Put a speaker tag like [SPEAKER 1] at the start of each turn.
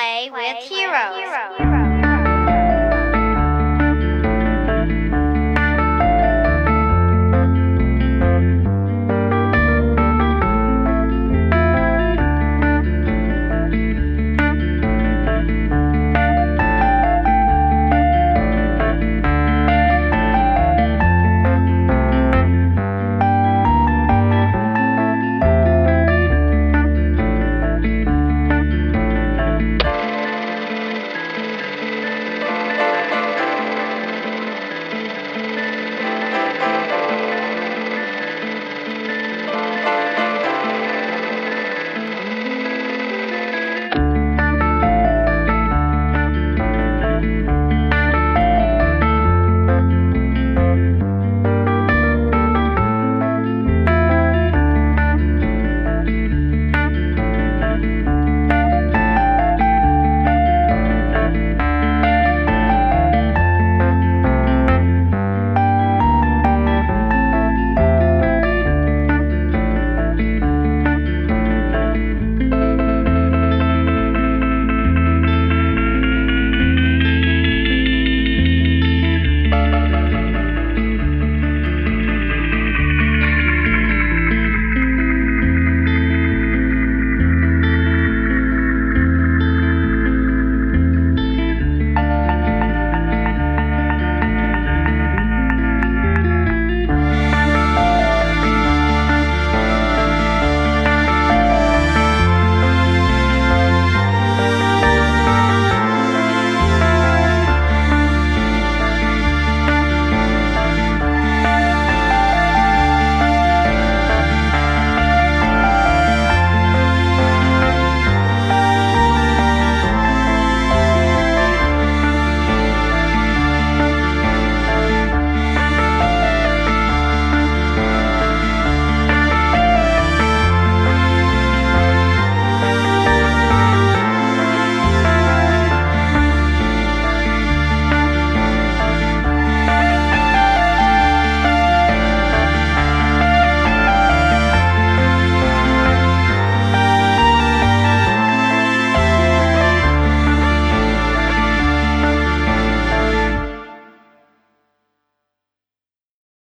[SPEAKER 1] play with heroes.